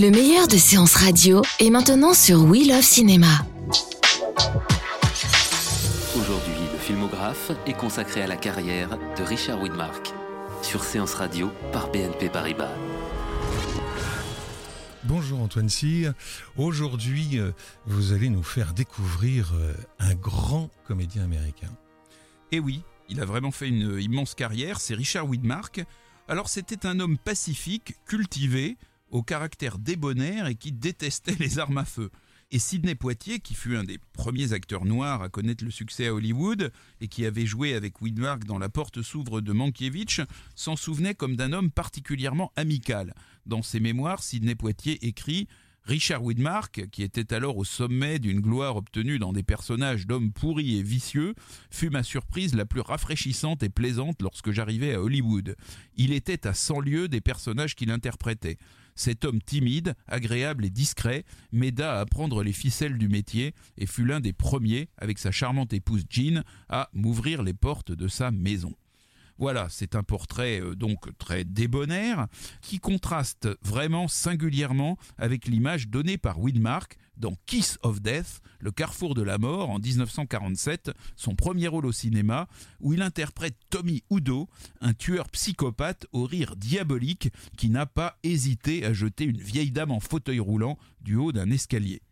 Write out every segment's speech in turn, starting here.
Le meilleur de séances radio est maintenant sur We Love Cinéma. Aujourd'hui, le filmographe est consacré à la carrière de Richard Widmark sur Séance Radio par BNP Paribas. Bonjour Antoine Cyr. Aujourd'hui, euh, vous allez nous faire découvrir euh, un grand comédien américain. Et oui, il a vraiment fait une immense carrière, c'est Richard Widmark. Alors c'était un homme pacifique, cultivé, au caractère débonnaire et qui détestait les armes à feu. Et Sidney Poitier, qui fut un des premiers acteurs noirs à connaître le succès à Hollywood et qui avait joué avec Widmark dans La Porte s'ouvre de Mankiewicz, s'en souvenait comme d'un homme particulièrement amical. Dans ses mémoires, Sidney Poitier écrit Richard Widmark, qui était alors au sommet d'une gloire obtenue dans des personnages d'hommes pourris et vicieux, fut ma surprise la plus rafraîchissante et plaisante lorsque j'arrivais à Hollywood. Il était à cent lieues des personnages qu'il interprétait. Cet homme timide, agréable et discret m'aida à apprendre les ficelles du métier et fut l'un des premiers, avec sa charmante épouse Jean, à m'ouvrir les portes de sa maison. Voilà, c'est un portrait euh, donc très débonnaire qui contraste vraiment singulièrement avec l'image donnée par Widmark dans Kiss of Death, le carrefour de la mort en 1947, son premier rôle au cinéma, où il interprète Tommy Udo, un tueur psychopathe au rire diabolique qui n'a pas hésité à jeter une vieille dame en fauteuil roulant du haut d'un escalier.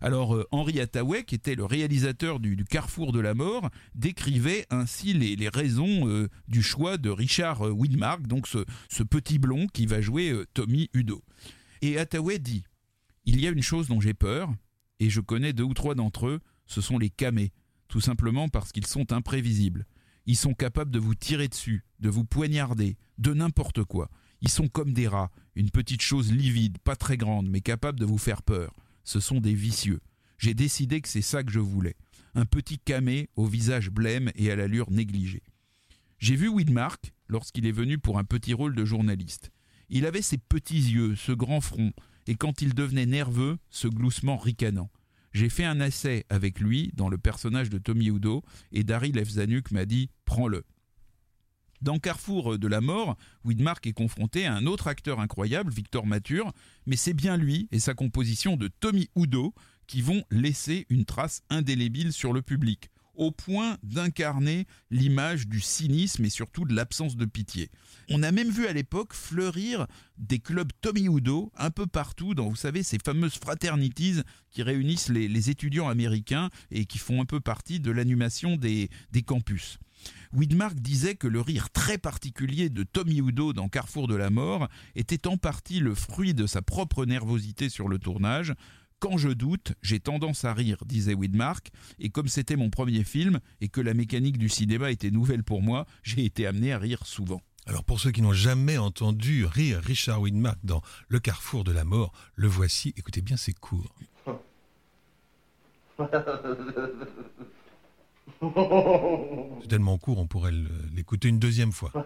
Alors euh, Henri Attaway, qui était le réalisateur du, Carrefour de la mort, décrivait ainsi les, raisons euh, du choix de Richard euh, Widmark, donc ce, petit blond qui va jouer Tommy Udo. Et Attaway dit Il y a une chose dont j'ai peur, et je connais deux ou trois d'entre eux, ce sont les camés, tout simplement parce qu'ils sont imprévisibles. Ils sont capables de vous tirer dessus, de vous poignarder, de n'importe quoi. Ils sont comme des rats, une petite chose livide, pas très grande, mais capable de vous faire peur ce sont des vicieux. J'ai décidé que c'est ça que je voulais. Un petit camé au visage blême et à l'allure négligée. J'ai vu Widmark lorsqu'il est venu pour un petit rôle de journaliste. Il avait ses petits yeux, ce grand front, et quand il devenait nerveux, ce gloussement ricanant. J'ai fait un essai avec lui dans le personnage de Tommy Udo, et Daryl Lefzanuk m'a dit Prends-le. Dans Carrefour de la mort, Widmark est confronté à un autre acteur incroyable, Victor Mature, mais c'est bien lui et sa composition de Tommy Udo qui vont laisser une trace indélébile sur le public, au point d'incarner l'image du cynisme et surtout de l'absence de pitié. On a même vu à l'époque fleurir des clubs Tommy Udo un peu partout dans, vous savez, ces fameuses fraternities qui réunissent les, étudiants américains et qui font un peu partie de l'animation des campus. Widmark disait que le rire très particulier de Tommy Udo dans Carrefour de la mort était en partie le fruit de sa propre nervosité sur le tournage. Quand je doute, j'ai tendance à rire, disait Widmark, et comme c'était mon premier film et que la mécanique du cinéma était nouvelle pour moi, j'ai été amené à rire souvent. Alors pour ceux qui n'ont jamais entendu rire Richard Widmark dans Le Carrefour de la mort, le voici. Écoutez bien, c'est court. C'est tellement court, on pourrait l'écouter une deuxième fois.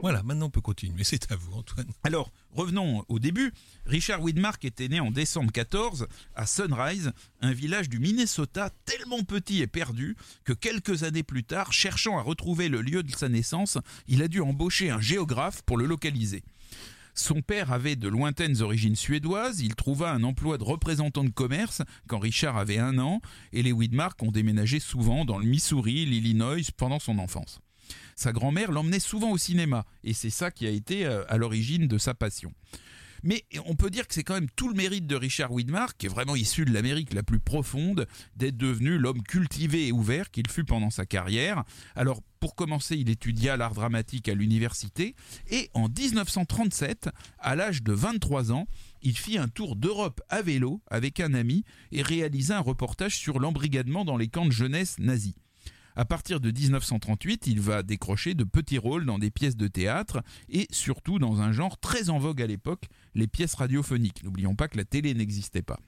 Voilà, maintenant on peut continuer. C'est à vous, Antoine. Alors, revenons au début. Richard Widmark était né en décembre 14 à Sunrise, un village du Minnesota tellement petit et perdu que quelques années plus tard, cherchant à retrouver le lieu de sa naissance, il a dû embaucher un géographe pour le localiser. Son père avait de lointaines origines suédoises, il trouva un emploi de représentant de commerce quand Richard avait un an, et les Widmark ont déménagé souvent dans le Missouri, l'Illinois pendant son enfance. Sa grand-mère l'emmenait souvent au cinéma, et c'est ça qui a été euh, à l'origine de sa passion. Mais on peut dire que c'est quand même tout le mérite de Richard Widmark, qui est vraiment issu de l'Amérique la plus profonde, d'être devenu l'homme cultivé et ouvert qu'il fut pendant sa carrière. Alors, pour commencer, il étudia l'art dramatique à l'université, et en 1937, à l'âge de 23 ans, il fit un tour d'Europe à vélo avec un ami et réalisa un reportage sur l'embrigadement dans les camps de jeunesse nazis. À partir de 1938, il va décrocher de petits rôles dans des pièces de théâtre et surtout dans un genre très en vogue à l'époque, les pièces radiophoniques. N'oublions pas que la télé n'existait pas.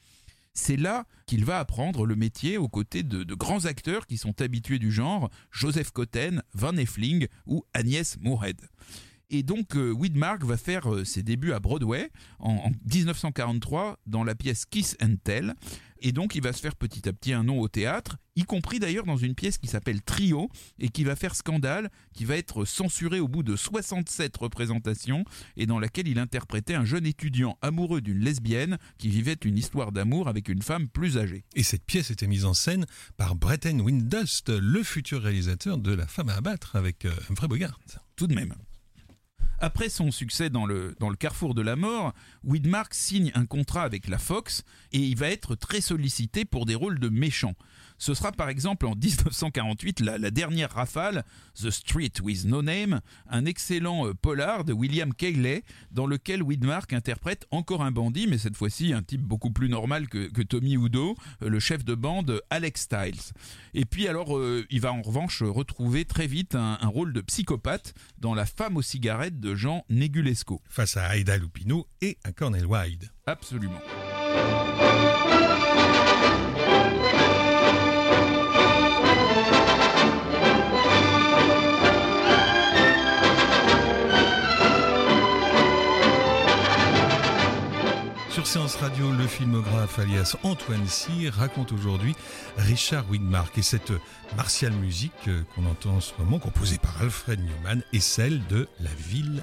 C'est là qu'il va apprendre le métier aux côtés de, grands acteurs qui sont habitués du genre, Joseph Cotten, Van Effling ou Agnès Moorehead. Et donc euh, Widmark va faire euh, ses débuts à Broadway en, en, 1943 dans la pièce Kiss and Tell. Et donc il va se faire petit à petit un nom au théâtre, y compris d'ailleurs dans une pièce qui s'appelle Trio et qui va faire scandale, qui va être censurée au bout de 67 représentations et dans laquelle il interprétait un jeune étudiant amoureux d'une lesbienne qui vivait une histoire d'amour avec une femme plus âgée. Et cette pièce était mise en scène par Bretton Windust, le futur réalisateur de La femme à abattre avec euh, Humphrey Bogart. Tout de même. Après son succès dans le, carrefour de la mort, Widmark signe un contrat avec la Fox et il va être très sollicité pour des rôles de méchants. Ce sera par exemple en 1948 la, la dernière rafale, The Street with No Name, un excellent euh, polar de William Cayley, dans lequel Widmark interprète encore un bandit, mais cette fois-ci un type beaucoup plus normal que, que Tommy Udo, euh, le chef de bande Alex Styles. Et puis alors, euh, il va en revanche retrouver très vite un, un, rôle de psychopathe dans La femme aux cigarettes de Jean Negulesco. Face à Aida Lupino et à Cornel Wilde. Absolument. Séance Radio, le filmographe alias Antoine Cyr raconte aujourd'hui Richard Widmark et cette martiale musique qu'on entend en ce moment, composée par Alfred Newman, est celle de La ville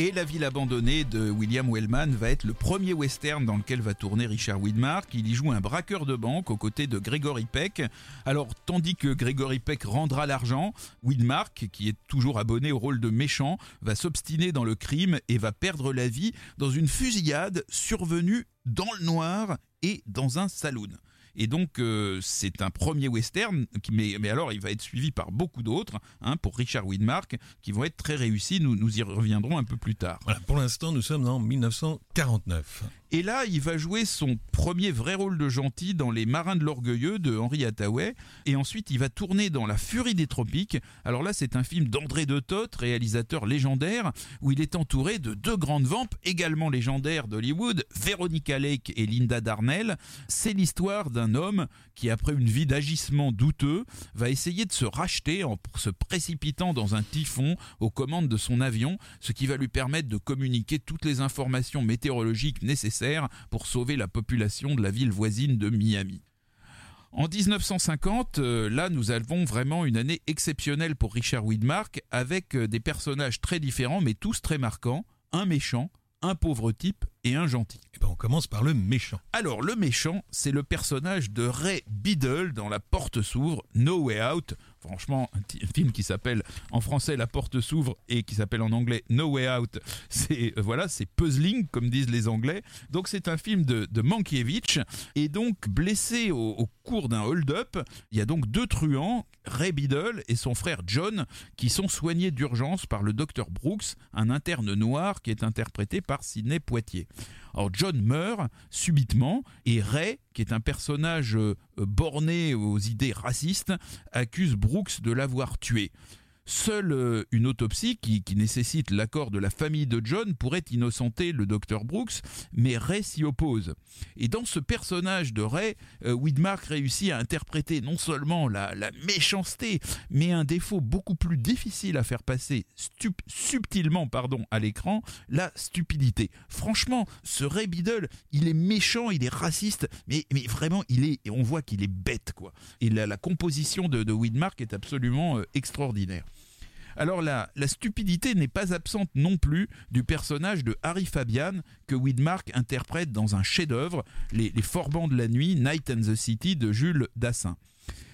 Et La ville abandonnée de William Wellman va être le premier western dans lequel va tourner Richard Widmark. Il y joue un braqueur de banque aux côtés de Gregory Peck. Alors, tandis que Gregory Peck rendra l'argent, Widmark, qui est toujours abonné au rôle de méchant, va s'obstiner dans le crime et va perdre la vie dans une fusillade survenue dans le noir et dans un saloon. Et donc, euh, c'est un premier western, mais, mais, alors il va être suivi par beaucoup d'autres, hein, pour Richard Widmark, qui vont être très réussis. Nous, nous y reviendrons un peu plus tard. Pour l'instant, nous sommes en 1949. Et là, il va jouer son premier vrai rôle de gentil dans Les Marins de l'Orgueilleux de Henri Hathaway. Et ensuite, il va tourner dans La Furie des Tropiques. Alors là, c'est un film d'André de Toth, réalisateur légendaire, où il est entouré de deux grandes vampes, également légendaires d'Hollywood, Veronica Lake et Linda Darnell. C'est l'histoire d'un homme qui, après une vie d'agissement douteux, va essayer de se racheter en se précipitant dans un typhon aux commandes de son avion, ce qui va lui permettre de communiquer toutes les informations météorologiques nécessaires pour sauver la population de la ville voisine de Miami. En 1950, euh, là, nous avons vraiment une année exceptionnelle pour Richard Widmark, avec euh, des personnages très différents, mais tous très marquants. Un méchant, un pauvre type et un gentil. Et ben on commence par le méchant. Alors, le méchant, c'est le personnage de Ray Biddle dans La Porte s'ouvre, No Way Out. Franchement, un, film qui s'appelle en français La Porte s'ouvre et qui s'appelle en anglais No Way Out, c'est euh, voilà, c'est puzzling comme disent les Anglais. Donc c'est un film de, de Mankiewicz et donc blessé au, au cours d'un hold-up, il y a donc deux truands, Ray Biddle et son frère John, qui sont soignés d'urgence par le docteur Brooks, un interne noir qui est interprété par Sidney Poitier. Alors John meurt subitement et Ray, qui est un personnage euh, borné aux idées racistes, accuse Brooks de l'avoir tué. Seule euh, une autopsie qui, nécessite l'accord de la famille de John pourrait innocenter le docteur Brooks, mais Ray s'y oppose. Et dans ce personnage de Ray, euh, Widmark réussit à interpréter non seulement la, méchanceté, mais un défaut beaucoup plus difficile à faire passer subtilement pardon, à l'écran, la stupidité. Franchement, ce Ray Biddle, il est méchant, il est raciste, mais, vraiment, il est, on voit qu'il est bête, quoi. Et la, la composition de, de Widmark est absolument euh, extraordinaire. Alors la, stupidité n'est pas absente non plus du personnage de Harry Fabian que Widmark interprète dans un chef-d'œuvre, les, les Forbans de la nuit, Night and the City de Jules Dassin.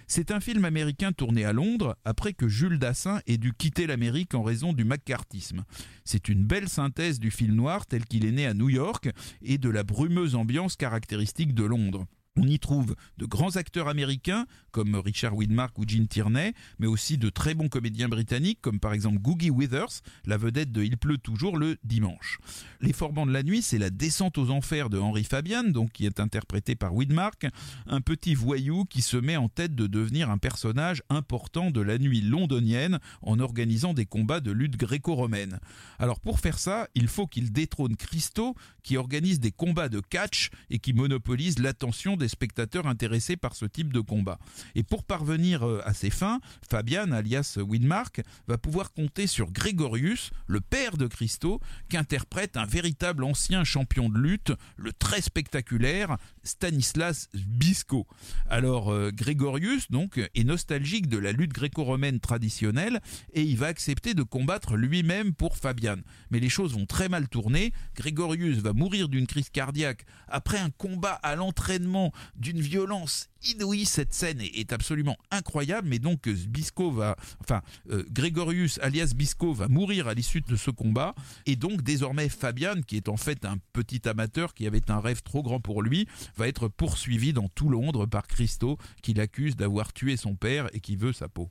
C'est un film américain tourné à Londres après que Jules Dassin ait dû quitter l'Amérique en raison du macartisme. C'est une belle synthèse du film noir tel qu'il est né à New York et de la brumeuse ambiance caractéristique de Londres. On y trouve de grands acteurs américains comme Richard Widmark ou Gene Tierney, mais aussi de très bons comédiens britanniques comme par exemple Googie Withers, la vedette de Il pleut toujours le dimanche. Les Forbans de la nuit, c'est la descente aux enfers de Henry Fabian, donc qui est interprété par Widmark, un petit voyou qui se met en tête de devenir un personnage important de la nuit londonienne en organisant des combats de lutte gréco-romaine. Alors pour faire ça, il faut qu'il détrône Christo qui organise des combats de catch et qui monopolise l'attention des spectateurs intéressés par ce type de combat. Et pour parvenir euh, à ses fins, Fabian, alias Widmark, va pouvoir compter sur Grégorius, le père de Christo, qu'interprète un véritable ancien champion de lutte, le très spectaculaire Stanislas Bisco. Alors euh, Grégorius donc est nostalgique de la lutte gréco-romaine traditionnelle et il va accepter de combattre lui-même pour Fabian. Mais les choses vont très mal tourner. Grégorius va mourir d'une crise cardiaque après un combat à l'entraînement d'une violence inouïe. Cette scène est, absolument incroyable. Mais donc Bisco va, enfin euh, Grégorius alias Bisco va mourir à l'issue de ce combat et donc désormais Fabian, qui est en fait un petit amateur qui avait un rêve trop grand pour lui, va être poursuivi dans tout Londres par Christo, qui l'accuse d'avoir tué son père et qui veut sa peau.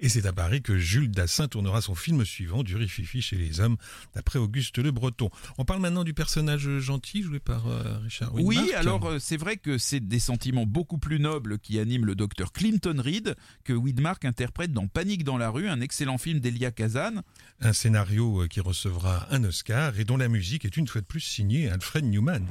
Et c'est à Paris que Jules Dassin tournera son film suivant, du Rififi chez les hommes, d'après Auguste Le Breton. On parle maintenant du personnage gentil joué par euh, Richard Widmark. Oui, alors euh, c'est vrai que c'est des sentiments beaucoup plus nobles qui animent le docteur Clinton Reed, que Widmark interprète dans Panique dans la rue, un excellent film d'Elia Kazan. Un scénario euh, qui recevra un Oscar et dont la musique est une fois de plus signée Alfred Newman.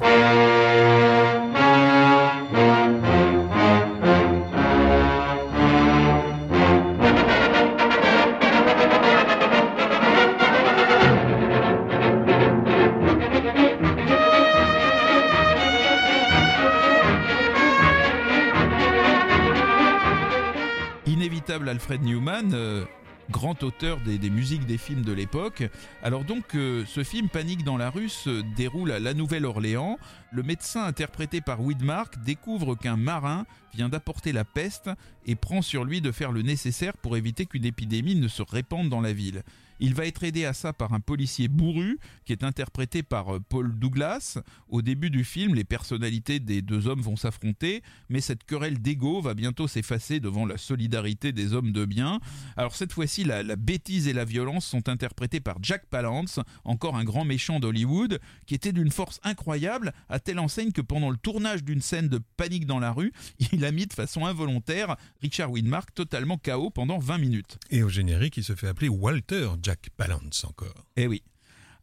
Alfred Newman, euh, grand auteur des, musiques des films de l'époque. Alors donc, euh, ce film Panique dans la rue se déroule à la Nouvelle-Orléans. Le médecin interprété par Widmark découvre qu'un marin vient d'apporter la peste et prend sur lui de faire le nécessaire pour éviter qu'une épidémie ne se répande dans la ville. Il va être aidé à ça par un policier bourru qui est interprété par euh, Paul Douglas. Au début du film, les personnalités des deux hommes vont s'affronter, mais cette querelle d'ego va bientôt s'effacer devant la solidarité des hommes de bien. Alors cette fois-ci, la, bêtise et la violence sont interprétées par Jack Palance, encore un grand méchant d'Hollywood, qui était d'une force incroyable, à telle enseigne que pendant le tournage d'une scène de panique dans la rue, il a mis de façon involontaire Richard Widmark totalement KO pendant 20 minutes. Et au générique, il se fait appeler Walter Jack Palance encore. Eh oui.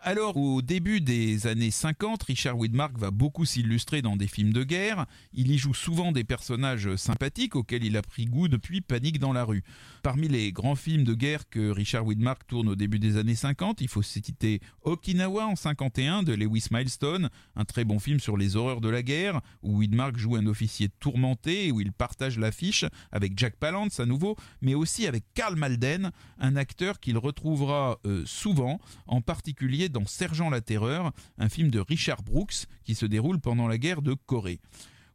Alors, au début des années 50, Richard Widmark va beaucoup s'illustrer dans des films de guerre. Il y joue souvent des personnages sympathiques auxquels il a pris goût depuis Panique dans la rue. Parmi les grands films de guerre que Richard Widmark tourne au début des années 50, il faut citer Okinawa en 51 de Lewis Milestone, un très bon film sur les horreurs de la guerre, où Widmark joue un officier tourmenté et où il partage l'affiche avec Jack Palance à nouveau, mais aussi avec Karl Malden, un acteur qu'il retrouvera euh, souvent, en particulier dans Sergent la Terreur, un film de Richard Brooks qui se déroule pendant la guerre de Corée.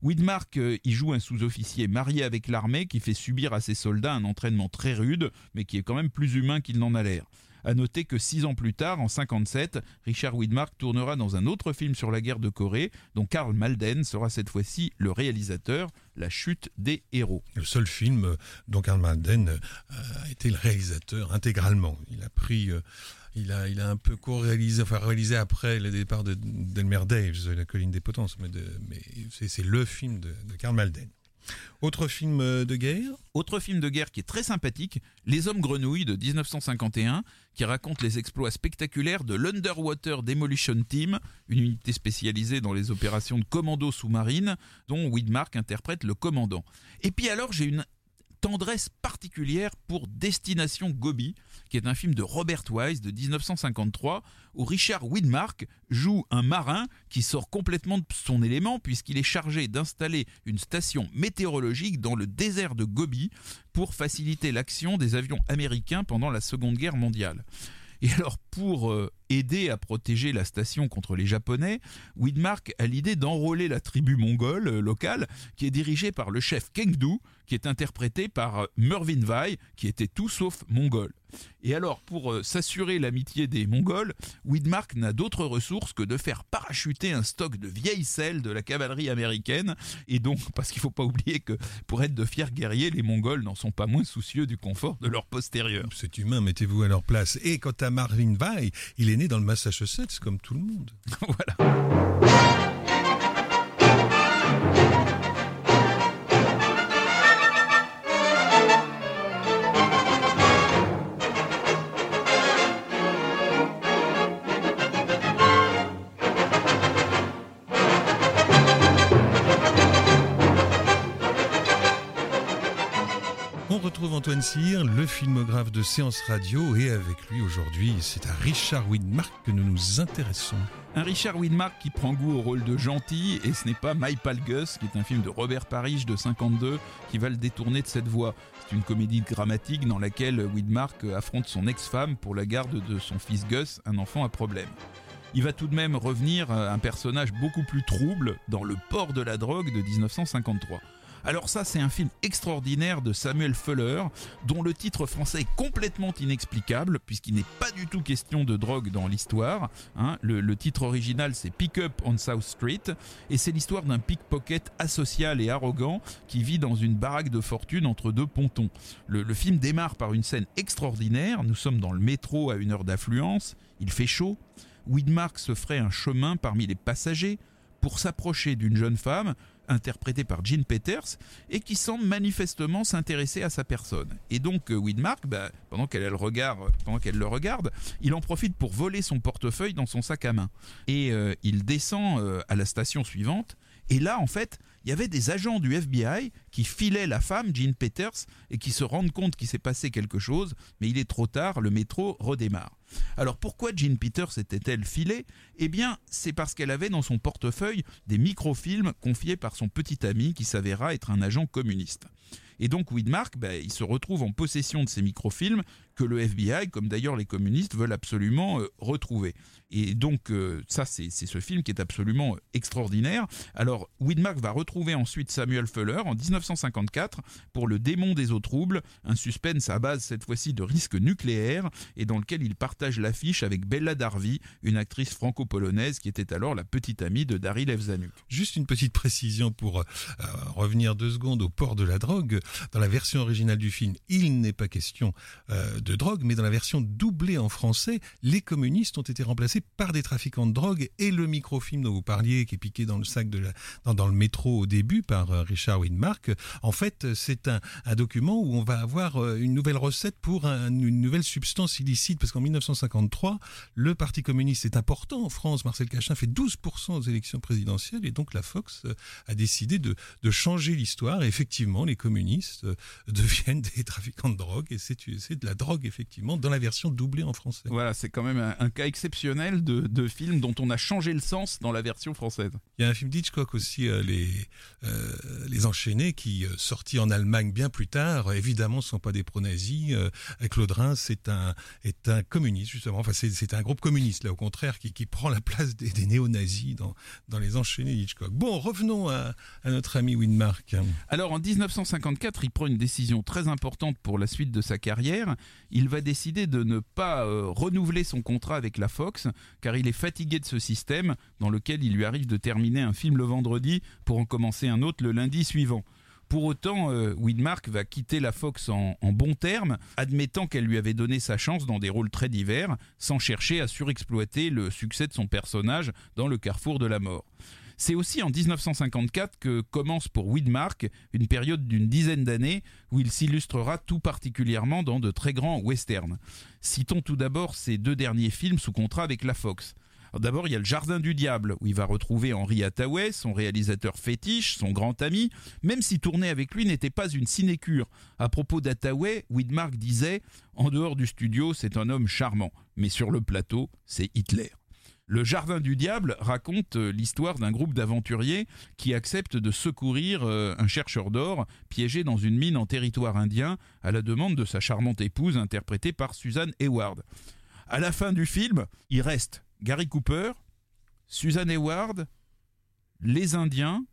Widmark euh, y joue un sous-officier marié avec l'armée qui fait subir à ses soldats un entraînement très rude, mais qui est quand même plus humain qu'il n'en a l'air. À noter que six ans plus tard, en 57, Richard Widmark tournera dans un autre film sur la guerre de Corée, dont Karl Malden sera cette fois-ci le réalisateur, La chute des héros. Le seul film euh, dont Karl Malden euh, a été le réalisateur intégralement. Il a pris il a, il a un peu co-réalisé, enfin réalisé après le départ de d'Elmer Daves, La colline des potences, mais, c'est le film de, de Karl Malden. Autre film euh, de guerre? Autre film de guerre qui est très sympathique, Les Hommes Grenouilles de 1951, qui raconte les exploits spectaculaires de l'Underwater Demolition Team, une unité spécialisée dans les opérations de commando sous-marine, dont Widmark interprète le commandant. Et puis alors, j'ai une tendresse particulière pour Destination Gobi, qui est un film de Robert Wise de 1953, où Richard Widmark joue un marin qui sort complètement de son élément puisqu'il est chargé d'installer une station météorologique dans le désert de Gobi pour faciliter l'action des avions américains pendant la Seconde Guerre mondiale. Et alors pour euh, aider à protéger la station contre les Japonais, Widmark a l'idée d'enrôler la tribu mongole euh, locale qui est dirigée par le chef Kengdu, qui est interprété par euh, Mervyn Vai, qui était tout sauf mongol. Et alors, pour euh, s'assurer l'amitié des Mongols, Widmark n'a d'autre ressource que de faire parachuter un stock de vieilles selles de la cavalerie américaine. Et donc, parce qu'il ne faut pas oublier que pour être de fiers guerriers, les Mongols n'en sont pas moins soucieux du confort de leur postérieur. C'est humain, mettez-vous à leur place. Et quant à Marvin Vai, il est dans le Massachusetts comme tout le monde. voilà. Antoine Cyr, le filmographe de Séance Radio, et avec lui aujourd'hui, c'est à Richard Widmark que nous nous intéressons. Un Richard Widmark qui prend goût au rôle de gentil, et ce n'est pas My Pal Gus, qui est un film de Robert Parrish de 52, qui va le détourner de cette voie. C'est une comédie dramatique dans laquelle Widmark affronte son ex-femme pour la garde de son fils Gus, un enfant à problème. Il va tout de même revenir à un personnage beaucoup plus trouble dans Le port de la drogue de 1953. Alors ça, c'est un film extraordinaire de Samuel Fuller, dont le titre français est complètement inexplicable, puisqu'il n'est pas du tout question de drogue dans l'histoire. Hein. Le, titre original, c'est Pick Up on South Street, et c'est l'histoire d'un pickpocket asocial et arrogant qui vit dans une baraque de fortune entre deux pontons. Le, le film démarre par une scène extraordinaire. Nous sommes dans le métro à une heure d'affluence. Il fait chaud. Widmark se ferait un chemin parmi les passagers pour s'approcher d'une jeune femme interprétée par Jean Peters, et qui semble manifestement s'intéresser à sa personne. Et donc Widmark, bah, pendant qu'elle le regarde, pendant qu'elle le regarde, il en profite pour voler son portefeuille dans son sac à main. Et euh, il descend euh, à la station suivante. Et là, en fait, il y avait des agents du FBI qui filaient la femme, Jean Peters, et qui se rendent compte qu'il s'est passé quelque chose, mais il est trop tard, le métro redémarre. Alors pourquoi Jean Peters était-elle filée? Eh bien, c'est parce qu'elle avait dans son portefeuille des microfilms confiés par son petit ami qui s'avéra être un agent communiste. Et donc Widmark, ben, il se retrouve en possession de ces microfilms que le FBI, comme d'ailleurs les communistes, veulent absolument euh, retrouver. Et donc euh, ça, c'est ce film qui est absolument euh, extraordinaire. Alors Widmark va retrouver ensuite Samuel Fuller en 1954 pour Le démon des eaux troubles, un suspense à base cette fois-ci de risque nucléaire et dans lequel il partage l'affiche avec Bella Darvi, une actrice franco-polonaise qui était alors la petite amie de Daryl Evzanuk. Juste une petite précision pour revenir deux secondes au port de la drogue. Dans la version originale du film, il n'est pas question euh, de drogue, mais dans la version doublée en français, les communistes ont été remplacés par des trafiquants de drogue et le microfilm dont vous parliez, qui est piqué dans le sac dans, le métro au début par euh, Richard Widmark, en fait, c'est un, document où on va avoir euh, une nouvelle recette pour un, une nouvelle substance illicite, parce qu'en 1953, le Parti communiste est important en France. Marcel Cachin fait 12% aux élections présidentielles, et donc la Fox euh, a décidé de, de changer l'histoire. Effectivement, les communistes deviennent des trafiquants de drogue, et c'est de la drogue, effectivement, dans la version doublée en français. Voilà, c'est quand même un, un cas exceptionnel de, de, film dont on a changé le sens dans la version française. Il y a un film d'Hitchcock aussi, euh, les, euh, les Enchaînés, qui euh, sorti en Allemagne bien plus tard, évidemment, ne sont pas des pro-nazis. Euh, Claude Reims est un, est un communiste, justement. Enfin, c'est un groupe communiste, là, au contraire, qui, qui prend la place des, des néo-nazis dans, dans les Enchaînés d'Hitchcock. Bon, revenons à, à notre ami Winmark. Alors, en 1954, il prend une décision très importante pour la suite de sa carrière. Il va décider de ne pas euh, renouveler son contrat avec la Fox, car il est fatigué de ce système dans lequel il lui arrive de terminer un film le vendredi pour en commencer un autre le lundi suivant. Pour autant, euh, Widmark va quitter la Fox en, en bons termes, admettant qu'elle lui avait donné sa chance dans des rôles très divers, sans chercher à surexploiter le succès de son personnage dans le carrefour de la mort. C'est aussi en 1954 que commence pour Widmark une période d'une dizaine d'années où il s'illustrera tout particulièrement dans de très grands westerns. Citons tout d'abord ses deux derniers films sous contrat avec la Fox. D'abord, il y a le Jardin du Diable, où il va retrouver Henri Hathaway, son réalisateur fétiche, son grand ami, même si tourner avec lui n'était pas une sinécure. À propos d'Hathaway, Widmark disait En dehors du studio, c'est un homme charmant, mais sur le plateau, c'est Hitler. Le Jardin du Diable raconte l'histoire d'un groupe d'aventuriers qui acceptent de secourir un chercheur d'or piégé dans une mine en territoire indien à la demande de sa charmante épouse interprétée par Suzanne Hayward. À la fin du film, il reste Gary Cooper, Susan Hayward, les Indiens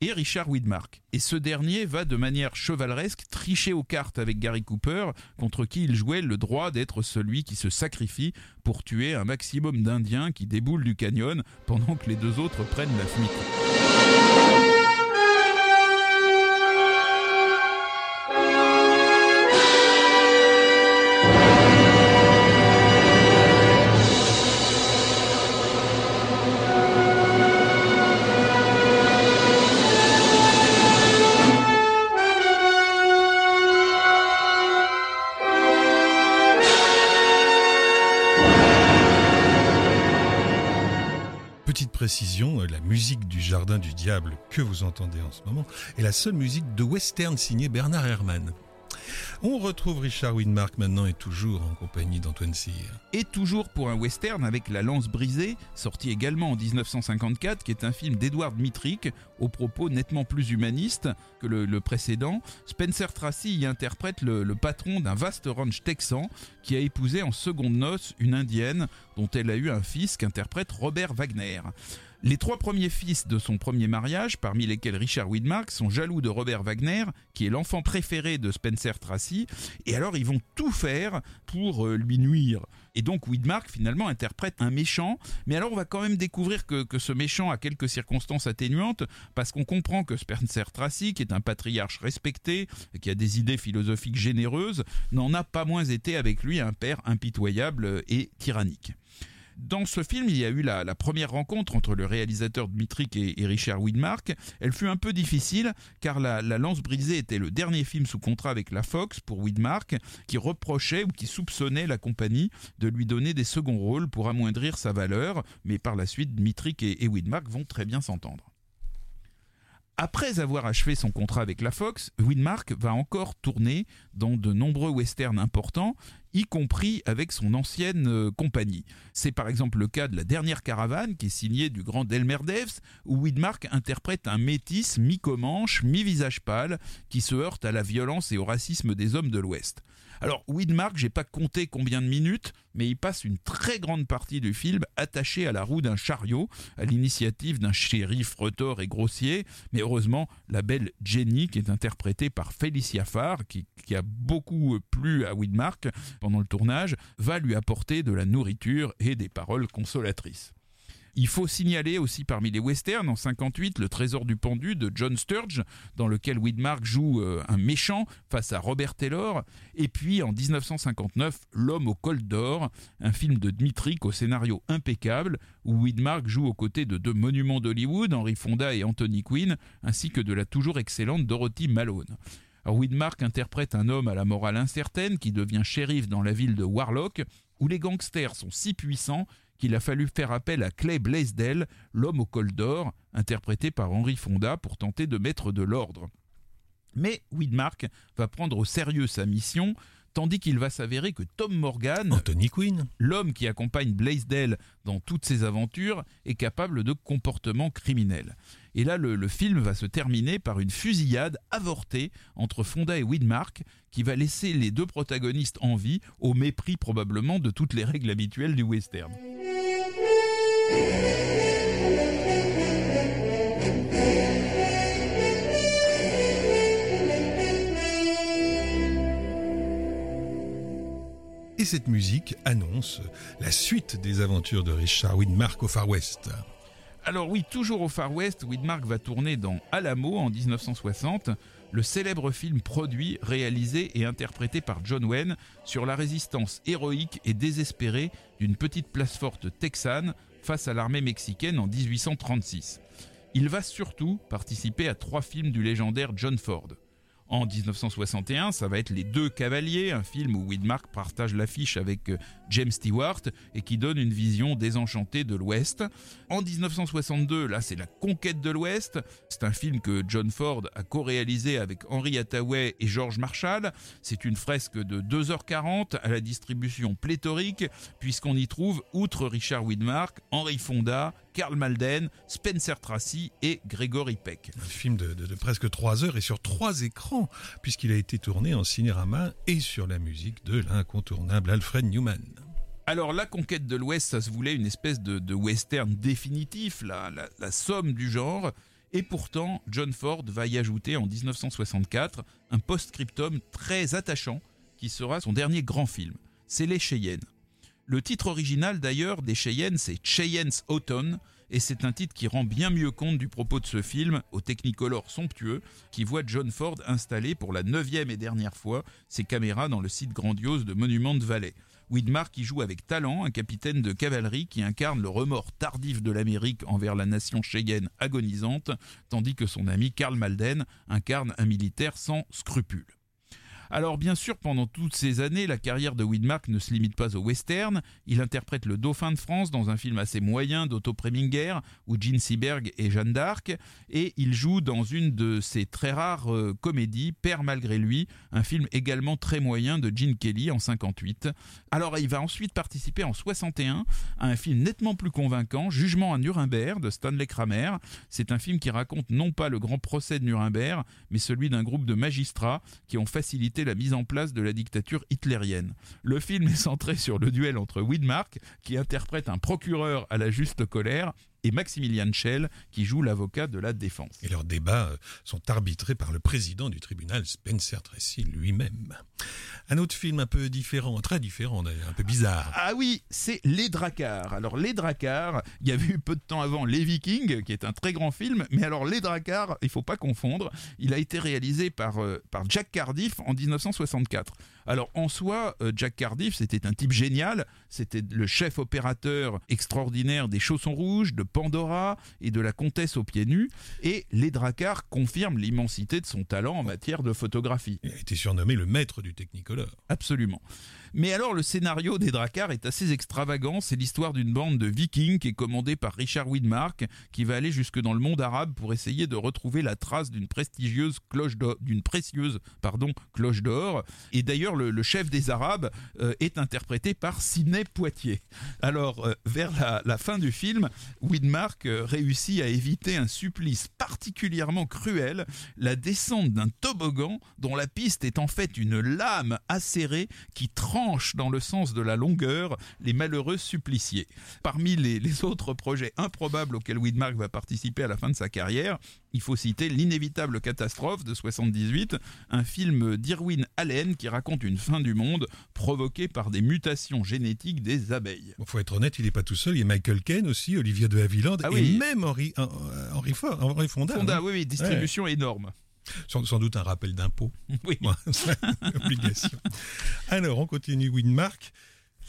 et Richard Widmark. Et ce dernier va de manière chevaleresque tricher aux cartes avec Gary Cooper, contre qui il jouait le droit d'être celui qui se sacrifie pour tuer un maximum d'Indiens qui déboulent du canyon pendant que les deux autres prennent la fuite. Jardin du Diable que vous entendez en ce moment est la seule musique de western signée Bernard Herrmann. On retrouve Richard Widmark maintenant et toujours en compagnie d'Antoine Cyr. Et toujours pour un western avec La Lance brisée, sorti également en 1954, qui est un film d'Edward Mitrick, aux propos nettement plus humanistes que le, le précédent. Spencer Tracy y interprète le, le patron d'un vaste ranch texan qui a épousé en seconde noce une indienne dont elle a eu un fils qu'interprète Robert Wagner. Les trois premiers fils de son premier mariage, parmi lesquels Richard Widmark, sont jaloux de Robert Wagner, qui est l'enfant préféré de Spencer Tracy, et alors ils vont tout faire pour euh, lui nuire. Et donc Widmark finalement interprète un méchant, mais alors on va quand même découvrir que, que ce méchant a quelques circonstances atténuantes, parce qu'on comprend que Spencer Tracy, qui est un patriarche respecté, qui a des idées philosophiques généreuses, n'en a pas moins été avec lui un père impitoyable et tyrannique. Dans ce film, il y a eu la, première rencontre entre le réalisateur Dmitrik et, Richard Widmark. Elle fut un peu difficile car la, la, Lance brisée était le dernier film sous contrat avec la Fox pour Widmark qui reprochait ou qui soupçonnait la compagnie de lui donner des seconds rôles pour amoindrir sa valeur. Mais par la suite, Dmitrik et Widmark vont très bien s'entendre. Après avoir achevé son contrat avec la Fox, Widmark va encore tourner dans de nombreux westerns importants, y compris avec son ancienne euh, compagnie. C'est par exemple le cas de La Dernière Caravane, qui est signée du grand Delmer Daves, où Widmark interprète un métis mi-comanche, mi-visage pâle, qui se heurte à la violence et au racisme des hommes de l'Ouest. Alors, Widmark, j'ai pas compté combien de minutes, mais il passe une très grande partie du film attaché à la roue d'un chariot, à l'initiative d'un shérif retors et grossier. Mais heureusement, la belle Jenny, qui est interprétée par Felicia Farr, qui, qui a beaucoup plu à Widmark pendant le tournage, va lui apporter de la nourriture et des paroles consolatrices. Il faut signaler aussi parmi les westerns en 58 Le Trésor du pendu de John Sturge, dans lequel Widmark joue euh, un méchant face à Robert Taylor, et puis en 1959 L'homme au col d'or, un film de Dmitrik au scénario impeccable, où Widmark joue aux côtés de deux monuments d'Hollywood, Henry Fonda et Anthony Quinn, ainsi que de la toujours excellente Dorothy Malone. Widmark interprète un homme à la morale incertaine qui devient shérif dans la ville de Warlock, où les gangsters sont si puissants qu'il a fallu faire appel à Clay Blaisdell, l'homme au col d'or, interprété par Henry Fonda, pour tenter de mettre de l'ordre. Mais Widmark va prendre au sérieux sa mission, tandis qu'il va s'avérer que Tom Morgan, Anthony Quinn, l'homme qui accompagne Blaisdell dans toutes ses aventures, est capable de comportements criminels. Et là, le, le, film va se terminer par une fusillade avortée entre Fonda et Widmark, qui va laisser les deux protagonistes en vie, au mépris probablement de toutes les règles habituelles du western. Cette musique annonce la suite des aventures de Richard Widmark au Far West. Alors oui, toujours au Far West, Widmark va tourner dans Alamo en 1960, le célèbre film produit, réalisé et interprété par John Wayne sur la résistance héroïque et désespérée d'une petite place forte texane face à l'armée mexicaine en 1836. Il va surtout participer à trois films du légendaire John Ford. En 1961, ça va être Les Deux Cavaliers, un film où Widmark partage l'affiche avec James Stewart et qui donne une vision désenchantée de l'Ouest. En 1962, là, c'est La Conquête de l'Ouest. C'est un film que John Ford a co-réalisé avec Henry Hathaway et George Marshall. C'est une fresque de 2h40 à la distribution pléthorique, puisqu'on y trouve, outre Richard Widmark, Henry Fonda, Karl Malden, Spencer Tracy et Gregory Peck. Un film de, de, de presque 3 heures et sur trois écrans, puisqu'il a été tourné en cinérama et sur la musique de l'incontournable Alfred Newman. Alors la conquête de l'Ouest, ça se voulait une espèce de, western définitif, la, la, somme du genre. Et pourtant, John Ford va y ajouter en 1964 un post-scriptum très attachant qui sera son dernier grand film. C'est Les Cheyennes. Le titre original d'ailleurs des Cheyennes, c'est Cheyenne's Autumn, et c'est un titre qui rend bien mieux compte du propos de ce film, au technicolor somptueux, qui voit John Ford installer pour la neuvième et dernière fois ses caméras dans le site grandiose de Monument de Valley. Widmar qui joue avec talent un capitaine de cavalerie qui incarne le remords tardif de l'Amérique envers la nation cheyenne agonisante, tandis que son ami Karl Malden incarne un militaire sans scrupules. Alors bien sûr, pendant toutes ces années, la carrière de Widmark ne se limite pas au western. Il interprète le Dauphin de France dans un film assez moyen d'Otto Preminger, où Gene Seberg est Jeanne d'Arc, et il joue dans une de ses très rares euh, comédies, Père malgré lui, un film également très moyen de Gene Kelly en 58. Alors il va ensuite participer en 61 à un film nettement plus convaincant, Jugement à Nuremberg de Stanley Kramer. C'est un film qui raconte non pas le grand procès de Nuremberg, mais celui d'un groupe de magistrats qui ont facilité la mise en place de la dictature hitlérienne. Le film est centré sur le duel entre Widmark, qui interprète un procureur à la juste colère, et Maximilian Schell, qui joue l'avocat de la défense. Et leurs débats euh, sont arbitrés par le président du tribunal, Spencer Tracy lui-même. Un autre film un peu différent, très différent d'ailleurs, un peu bizarre. Ah, oui, c'est Les Dracars. Alors Les Dracars, il y a eu peu de temps avant Les Vikings, qui est un très grand film, mais alors Les Dracars, il faut pas confondre, il a été réalisé par, euh, par Jack Cardiff en 1964. Alors en soi, euh, Jack Cardiff, c'était un type génial, c'était le chef opérateur extraordinaire des Chaussons Rouges, de Pandora et de la Comtesse aux pieds nus, et les Dracars confirment l'immensité de son talent en matière de photographie. Il a été surnommé le maître du Technicolor. Absolument. Mais alors le scénario des Dracars est assez extravagant, c'est l'histoire d'une bande de vikings qui est commandée par Richard Widmark qui va aller jusque dans le monde arabe pour essayer de retrouver la trace d'une prestigieuse cloche d'or, d'une précieuse pardon, cloche d'or. Et d'ailleurs le, chef des Arabes euh, est interprété par Sidney Poitier. Alors euh, vers la, fin du film, Widmark euh, réussit à éviter un supplice particulièrement cruel, la descente d'un toboggan dont la piste est en fait une lame acérée qui tremble dans le sens de la longueur les malheureux suppliciés. Parmi les, autres projets improbables auxquels Widmark va participer à la fin de sa carrière, il faut citer L'inévitable catastrophe de 78, un film d'Irwin Allen qui raconte une fin du monde provoquée par des mutations génétiques des abeilles. Il faut être honnête, il n'est pas tout seul. Il y a Michael Caine aussi, Olivier de Havilland ah et même Henri, Henri, Henri Fonda. Fonda, hein. oui, oui, distribution énorme. Sans, doute un rappel d'impôt. Oui. obligation. Alors, on continue Winmark.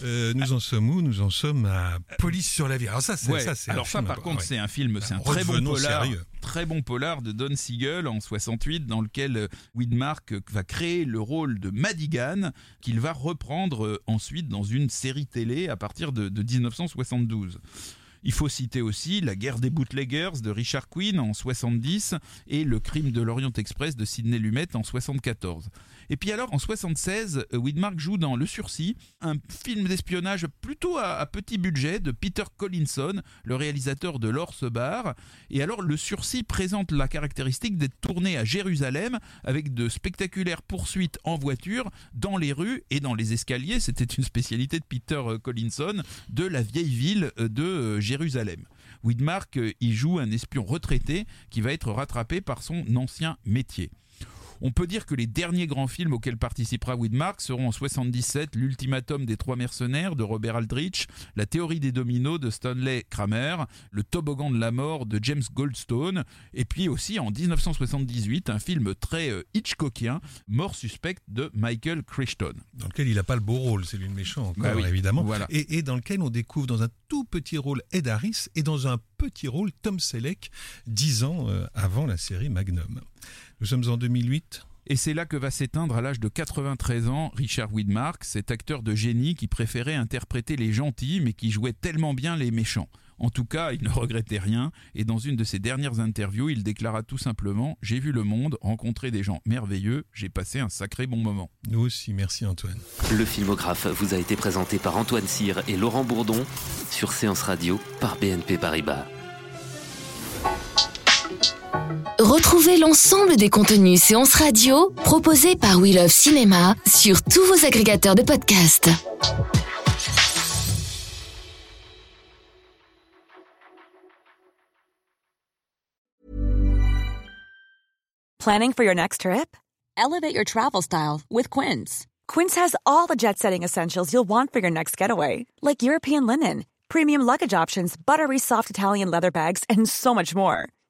Euh, nous en sommes où? Nous en sommes à Police sur la vie. Alors ça, c'est ça. Alors ça, par contre, c'est un film, c'est un très bon polar, très bon polar de Don Siegel en 68, dans lequel euh, Widmark va créer le rôle de Madigan, qu'il va reprendre euh, ensuite dans une série télé à partir de, de 1972. Il faut citer aussi La guerre des bootleggers de Richard Quinn en 70 et Le crime de l'Orient Express de Sidney Lumet en 74. Et puis alors, en 76, euh, Widmark joue dans Le Sursis, un film d'espionnage plutôt à, petit budget de Peter Collinson, le réalisateur de L'Orse Bar. Et alors, Le Sursis présente la caractéristique d'être tourné à Jérusalem avec de spectaculaires poursuites en voiture dans les rues et dans les escaliers. C'était une spécialité de Peter euh, Collinson de la vieille ville euh, de Jérusalem. Widmark y joue un espion retraité qui va être rattrapé par son ancien métier. On peut dire que les derniers grands films auxquels participera Widmark seront en 77 L'ultimatum des trois mercenaires de Robert Aldrich, La théorie des dominos de Stanley Kramer, Le toboggan de la mort de James Goldstone, et puis aussi en 1978 un film très euh, Hitchcockien, Mort suspecte de Michael Crichton. Dans lequel il n'a pas le beau rôle, c'est lui le méchant encore, bah évidemment. Et, et, dans lequel on découvre dans un tout petit rôle Ed Harris et dans un petit rôle Tom Selleck, dix ans euh, avant la série Magnum. Nous sommes en 2008. Et c'est là que va s'éteindre à l'âge de 93 ans Richard Widmark, cet acteur de génie qui préférait interpréter les gentils mais qui jouait tellement bien les méchants. En tout cas, il ne regrettait rien et dans une de ses dernières interviews, il déclara tout simplement J'ai vu le monde, rencontré des gens merveilleux, j'ai passé un sacré bon moment. Nous aussi, merci Antoine. Le filmographe vous a été présenté par Antoine Cyr et Laurent Bourdon sur Séance Radio par BNP Paribas. Retrouvez l'ensemble des contenus séances radio proposés par We Love Cinéma sur tous vos agrégateurs de podcasts. Planning for your next trip? Elevate your travel style with Quince. Quince has all the jet setting essentials you'll want for your next getaway, like European linen, premium luggage options, buttery soft Italian leather bags, and so much more